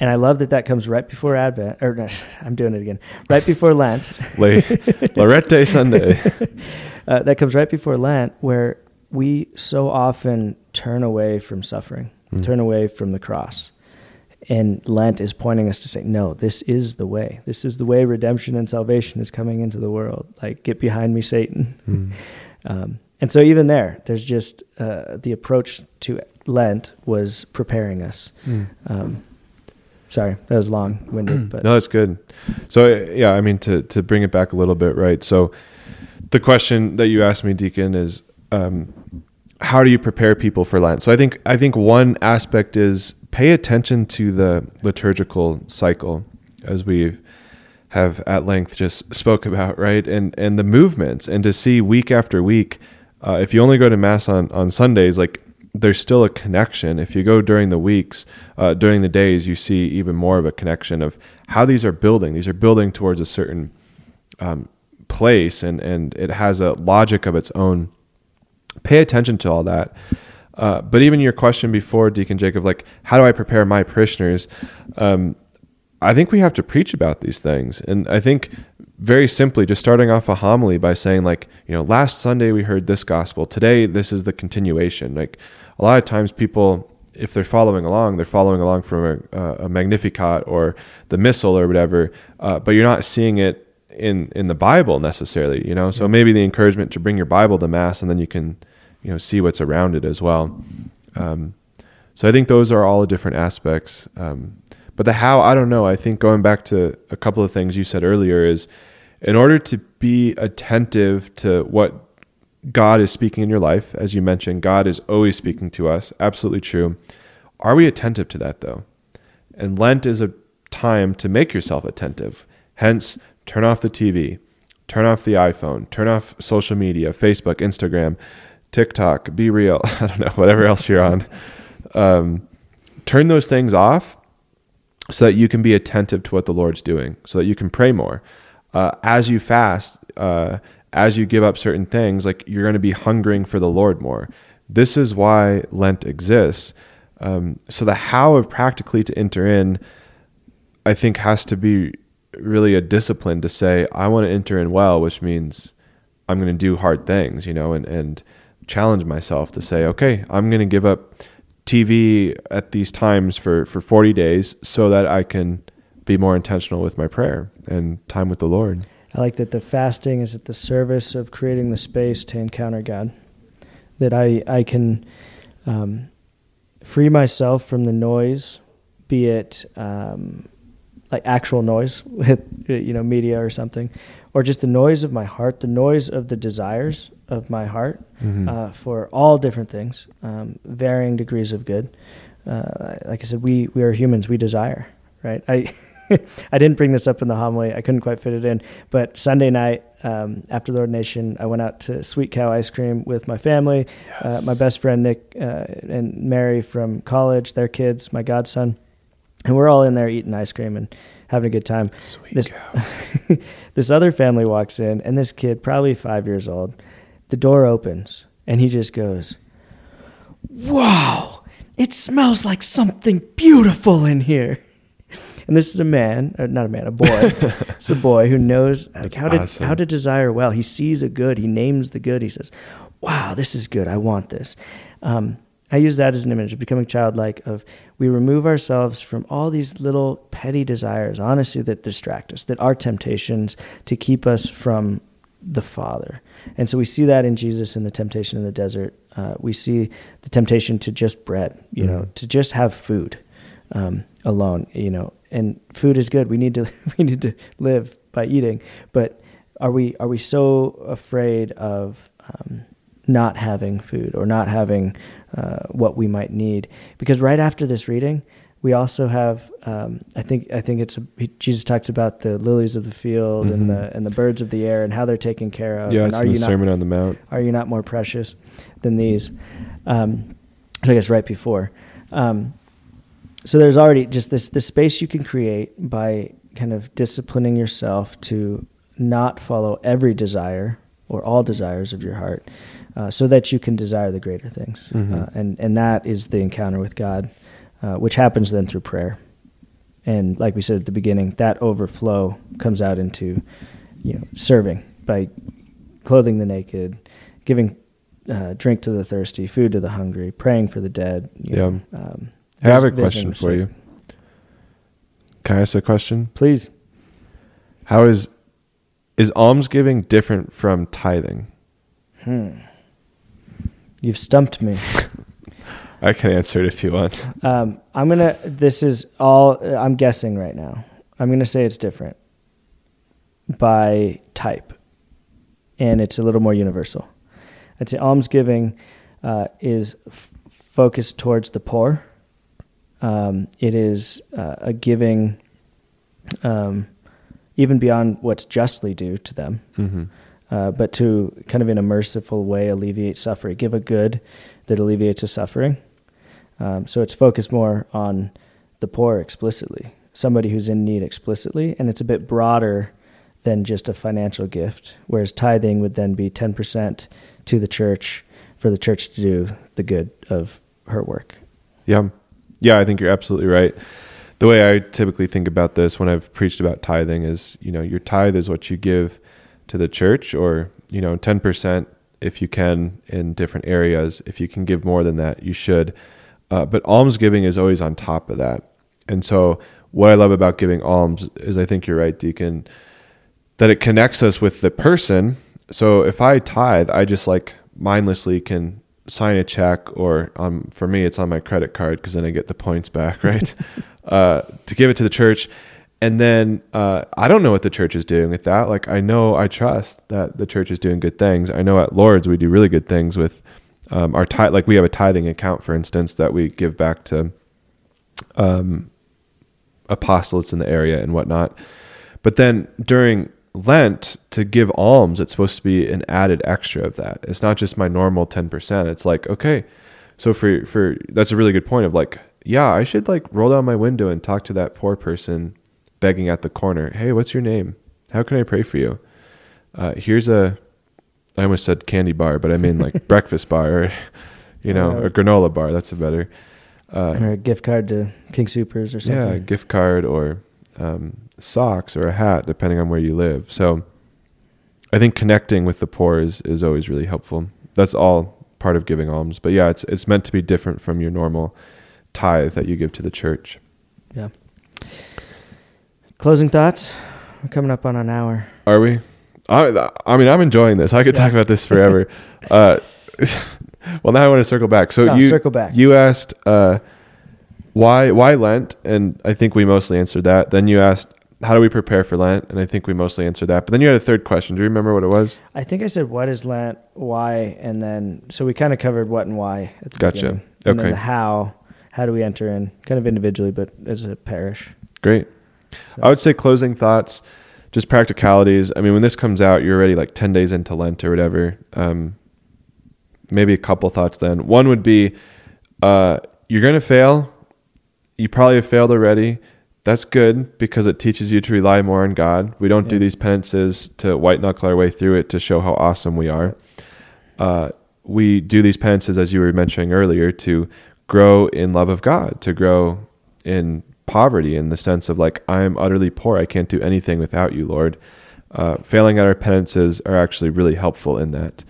And I love that that comes right before Advent, or no, I'm doing it again, right before Lent. Lorette Sunday. uh, that comes right before Lent, where we so often turn away from suffering, turn away from the cross. And Lent is pointing us to say, no, this is the way. This is the way redemption and salvation is coming into the world. Like, get behind me, Satan. Um, and so, even there, there's just uh, the approach to Lent was preparing us. Um, sorry, that was long winded, but no, that's good. So yeah, I mean to to bring it back a little bit, right? So the question that you asked me, Deacon, is um, how do you prepare people for Lent? So I think I think one aspect is pay attention to the liturgical cycle, as we have at length just spoke about, right? And and the movements, and to see week after week. Uh, if you only go to mass on on Sundays, like there's still a connection. If you go during the weeks, uh, during the days, you see even more of a connection of how these are building. These are building towards a certain um, place, and and it has a logic of its own. Pay attention to all that. Uh, but even your question before, Deacon Jacob, like how do I prepare my parishioners? Um, I think we have to preach about these things, and I think very simply, just starting off a homily by saying, like, you know, last Sunday we heard this gospel. Today, this is the continuation. Like, a lot of times people, if they're following along, they're following along from a, a Magnificat or the Missal or whatever, uh, but you're not seeing it in in the Bible necessarily. You know, so maybe the encouragement to bring your Bible to Mass, and then you can, you know, see what's around it as well. Um, so I think those are all the different aspects. Um, but the how, I don't know. I think going back to a couple of things you said earlier is in order to be attentive to what God is speaking in your life, as you mentioned, God is always speaking to us. Absolutely true. Are we attentive to that though? And Lent is a time to make yourself attentive. Hence, turn off the TV, turn off the iPhone, turn off social media, Facebook, Instagram, TikTok, BeReal. I don't know, whatever else you're on. Um, turn those things off so that you can be attentive to what the Lord's doing, so that you can pray more. Uh, as you fast, uh, as you give up certain things, like you're going to be hungering for the Lord more. This is why Lent exists. Um, so the how of practically to enter in, I think, has to be really a discipline to say, I want to enter in well, which means I'm going to do hard things, you know, and, and challenge myself to say, okay, I'm going to give up TV at these times for, for 40 days so that I can be more intentional with my prayer and time with the Lord. I like that the fasting is at the service of creating the space to encounter God. That I I can um, free myself from the noise, be it um, like actual noise with you know media or something, or just the noise of my heart, the noise of the desires of my heart Mhm. uh, for all different things, um, varying degrees of good. Uh, like I said, we we are humans. We desire, right? I I didn't bring this up in the homily. I couldn't quite fit it in. But Sunday night um, after the ordination, I went out to Sweet Cow Ice Cream with my family, uh, my best friend Nick uh, and Mary from college, their kids, my godson, and we're all in there eating ice cream and having a good time. Sweet This- cow. this other family walks in, and this kid, probably five years old, the door opens, and he just goes, Wow, it smells like something beautiful in here. And this is a man, not a man, a boy. it's a boy who knows like, how to how to desire well. He sees a good, he names the good. He says, "Wow, this is good. I want this." Um, I use that as an image of becoming childlike. Of we remove ourselves from all these little petty desires, honestly, that distract us, that are temptations to keep us from the Father. And so we see that in Jesus in the temptation in the desert. Uh, we see the temptation to just bread, you know, Mhm. to just have food um, alone, you know. And food is good. We need to we need to live by eating. But are we are we so afraid of um, not having food or not having uh, what we might need? Because right after this reading, we also have um, I think I think it's he, Jesus talks about the lilies of the field and Mhm. the and the birds of the air and how they're taken care of. Yeah, and it's are in the you not Sermon on the Mount. are you not more precious than these? Um, I guess right before. Um, so there's already just this this space you can create by kind of disciplining yourself to not follow every desire or all desires of your heart, uh, so that you can desire the greater things, Mhm. uh, and and that is the encounter with God, uh, which happens then through prayer, and like we said at the beginning, that overflow comes out into, you know, serving by clothing the naked, giving uh, drink to the thirsty, food to the hungry, praying for the dead. you know, um, I have a question for you. Can I ask a question? Please. How is is almsgiving different from tithing? Hmm. You've stumped me. I can answer it if you want. Um, I'm gonna. This is all. I'm guessing right now. I'm gonna say it's different by type, and it's a little more universal. I'd say almsgiving uh, is f- focused towards the poor. Um, it is uh, a giving, um, even beyond what's justly due to them. hmm uh, but to kind of in a merciful way alleviate suffering, give a good that alleviates a suffering. Um, so it's focused more on the poor explicitly, somebody who's in need explicitly, and it's a bit broader than just a financial gift. Whereas tithing would then be ten percent to the church for the church to do the good of her work. Yeah. Yeah, I think you're absolutely right. The way I typically think about this when I've preached about tithing is, you know, your tithe is what you give to the church or, you know, 10% if you can in different areas. If you can give more than that, you should. Uh, but almsgiving is always on top of that. And so what I love about giving alms is I think you're right, Deacon, that it connects us with the person. So if I tithe, I just like mindlessly can sign a check or um, for me it's on my credit card because then I get the points back, right? uh, to give it to the church. And then uh, I don't know what the church is doing with that. Like I know I trust that the church is doing good things. I know at Lourdes we do really good things with um, our tithe. Like we have a tithing account, for instance, that we give back to um, apostolates in the area and whatnot. But then during Lent, to give alms, it's supposed to be an added extra of that. It's not just my normal ten percent. It's like okay, so for for that's a really good point of like yeah, I should like roll down my window and talk to that poor person begging at the corner. Hey, what's your name? How can I pray for you? Uh, here's a I almost said candy bar, but I mean like breakfast bar or you know, a granola bar. That's a better. Uh, or a gift card to King Soopers or something. yeah, a gift card or um, socks or a hat, depending on where you live. So I think connecting with the poor is, is always really helpful. That's all part of giving alms. But yeah, it's it's meant to be different from your normal tithe that you give to the church. Yeah. Closing thoughts. We're coming up on an hour. Are we? I, I mean, I'm enjoying this. I could talk about this forever. uh, well, now I want to circle back. So Oh, you circle back. you asked uh, why why Lent, and I think we mostly answered that. Then you asked how do we prepare for Lent, and I think we mostly answered that. But then you had a third question. Do you remember what it was? I think I said what is Lent, why, and then so we kind of covered what and why at the Gotcha. beginning. And Okay. the how. How do we enter in, kind of individually, but as a parish? Great. So- I would say closing thoughts, just practicalities. I mean, when this comes out, you're already like 10 days into Lent or whatever. Um, maybe a couple thoughts then. One would be uh, you're going to fail. You probably have failed already. That's good because it teaches you to rely more on God. We don't do these penances to white knuckle our way through it to show how awesome we are. Uh, we do these penances, as you were mentioning earlier, to grow in love of God, to grow in poverty in the sense of like, I am utterly poor. I can't do anything without you, Lord. Uh, failing at our penances are actually really helpful in that.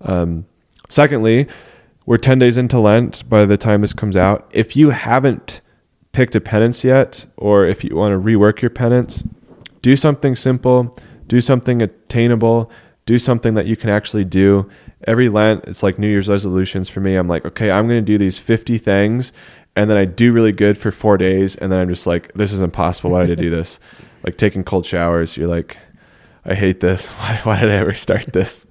Um, secondly, we're 10 days into Lent by the time this comes out. If you haven't picked a penance yet, or if you want to rework your penance, do something simple, do something attainable, do something that you can actually do. Every Lent, it's like New Year's resolutions for me. I'm like, okay, I'm going to do these 50 things, and then I do really good for four days, and then I'm just like, this is impossible. Why did I do this? like taking cold showers, you're like, I hate this. Why, why did I ever start this?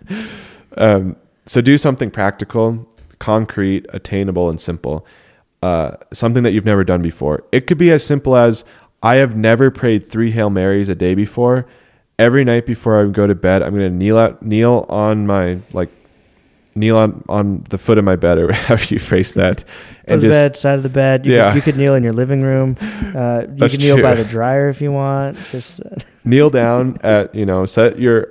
Um, so do something practical, concrete, attainable, and simple. Uh, something that you've never done before. It could be as simple as I have never prayed three Hail Marys a day before. Every night before I go to bed, I'm going to kneel out, kneel on my like kneel on on the foot of my bed or however you phrase that, of the bed, side of the bed. You, Yeah. could, you could kneel in your living room. Uh, you That's could kneel by the dryer if you want. Just uh, kneel down at you know set your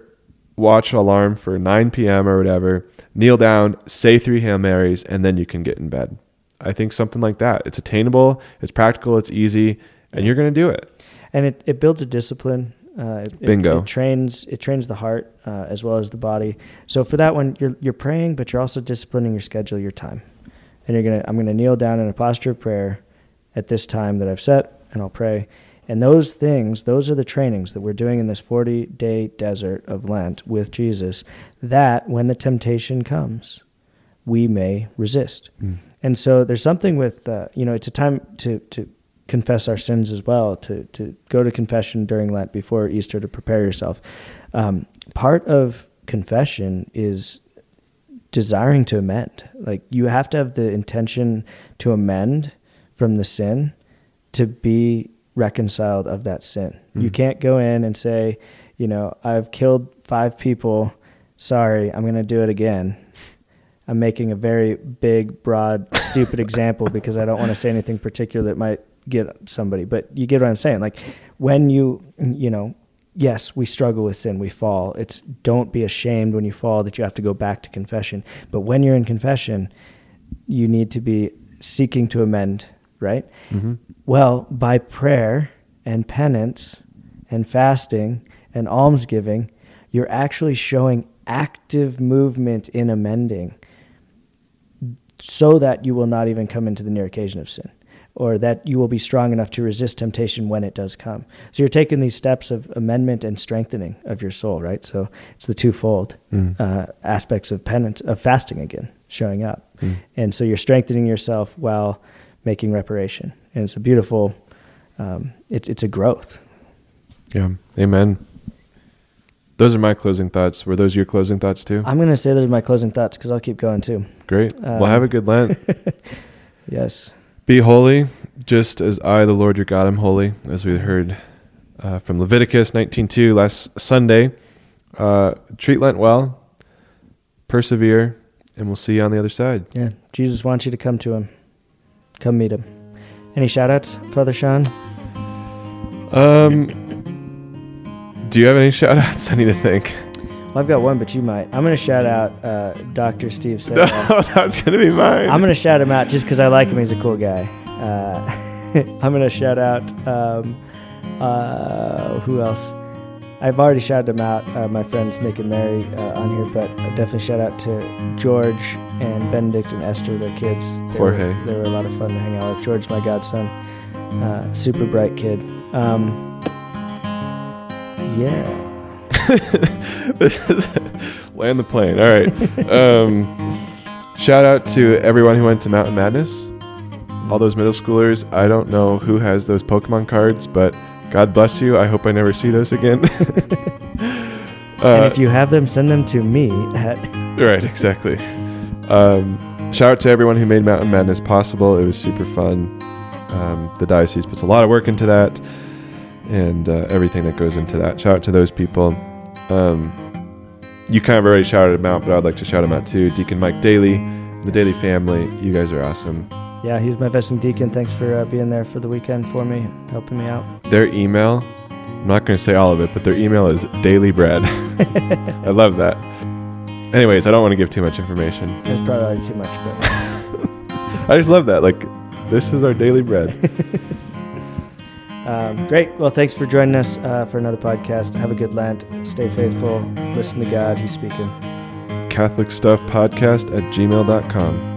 watch alarm for 9 p.m or whatever kneel down say three hail marys and then you can get in bed i think something like that it's attainable it's practical it's easy and you're going to do it and it, it builds a discipline. Uh, it, it- Bingo. It, trains it trains the heart uh, as well as the body. So for that one, you're you're praying, but you're also disciplining your schedule, your time, and you're gonna I'm gonna kneel down in a posture of prayer at this time that I've set, and I'll pray. And those things, those are the trainings that we're doing in this 40 day desert of Lent with Jesus, that when the temptation comes, we may resist. And so there's something with, uh, you know, it's a time to, to confess our sins as well, to, to go to confession during Lent before Easter to prepare yourself. Um, part of confession is desiring to amend. Like you have to have the intention to amend from the sin to be reconciled of that sin. You can't go in and say, you know, I've killed five people. Sorry, I'm going to do it again. I'm making a very big, broad, stupid example because I don't want to say anything particular that might get somebody. But you get what I'm saying. Like when you, you know, yes, we struggle with sin, we fall. It's don't be ashamed when you fall that you have to go back to confession. But when you're in confession, you need to be seeking to amend, right? Mm-hmm. Well, by prayer and penance and fasting and almsgiving, you're actually showing active movement in amending so that you will not even come into the near occasion of sin or that you will be strong enough to resist temptation when it does come. So you're taking these steps of amendment and strengthening of your soul, right? So it's the twofold uh, aspects of penance, of fasting again, showing up. And so you're strengthening yourself while making reparation. And it's a beautiful, um, it's, it's a growth. yeah amen those are my closing thoughts were those your closing thoughts too I'm going to say those are my closing thoughts because I'll keep going too. great Um, well have a good lent Yes. Be holy, just as I, the Lord your God, am holy, as we heard uh, from Leviticus 19.2 last Sunday. Uh, treat Lent well, persevere, and we'll see you on the other side. Yeah. Jesus wants you to come to him. Come meet him. Any shout outs, Father Sean? Um, do you have any shout outs? I need to think. Well, I've got one, but you might. I'm going to shout out uh, Dr. Steve No, that's going to be mine. I'm going to shout him out just because I like him. He's a cool guy. Uh, I'm going to shout out, um, uh, who else? I've already shouted him out, uh, my friends Nick and Mary uh, on here, but I'll definitely shout out to George and Benedict and Esther, their kids. They Jorge. Were, they were a lot of fun to hang out with. George's my godson. Uh, super bright kid. Um, yeah. This is land the plane. All right. Um, shout out to everyone who went to Mountain Madness. All those middle schoolers. I don't know who has those Pokemon cards, but God bless you. I hope I never see those again. and uh, if you have them, send them to me at right, exactly. Um, shout out to everyone who made Mountain Madness possible. It was super fun. Um, the diocese puts a lot of work into that. and uh, everything that goes into that. Shout out to those people. Um, you kind of already shouted him out, but I'd like to shout him out too. Deacon Mike Daly, the Daly family. You guys are awesome. Yeah, he's my vesting deacon. Thanks for uh, being there for the weekend for me, helping me out. Their email, I'm not going to say all of it, but their email is daily bread. I love that. Anyways, I don't want to give too much information. It's probably too much, but I just love that. Like, this is our daily bread. um, great. Well, thanks for joining us uh, for another podcast. Have a good Lent. Stay faithful. Listen to God. He's speaking. Catholic Stuff Podcast at gmail.com.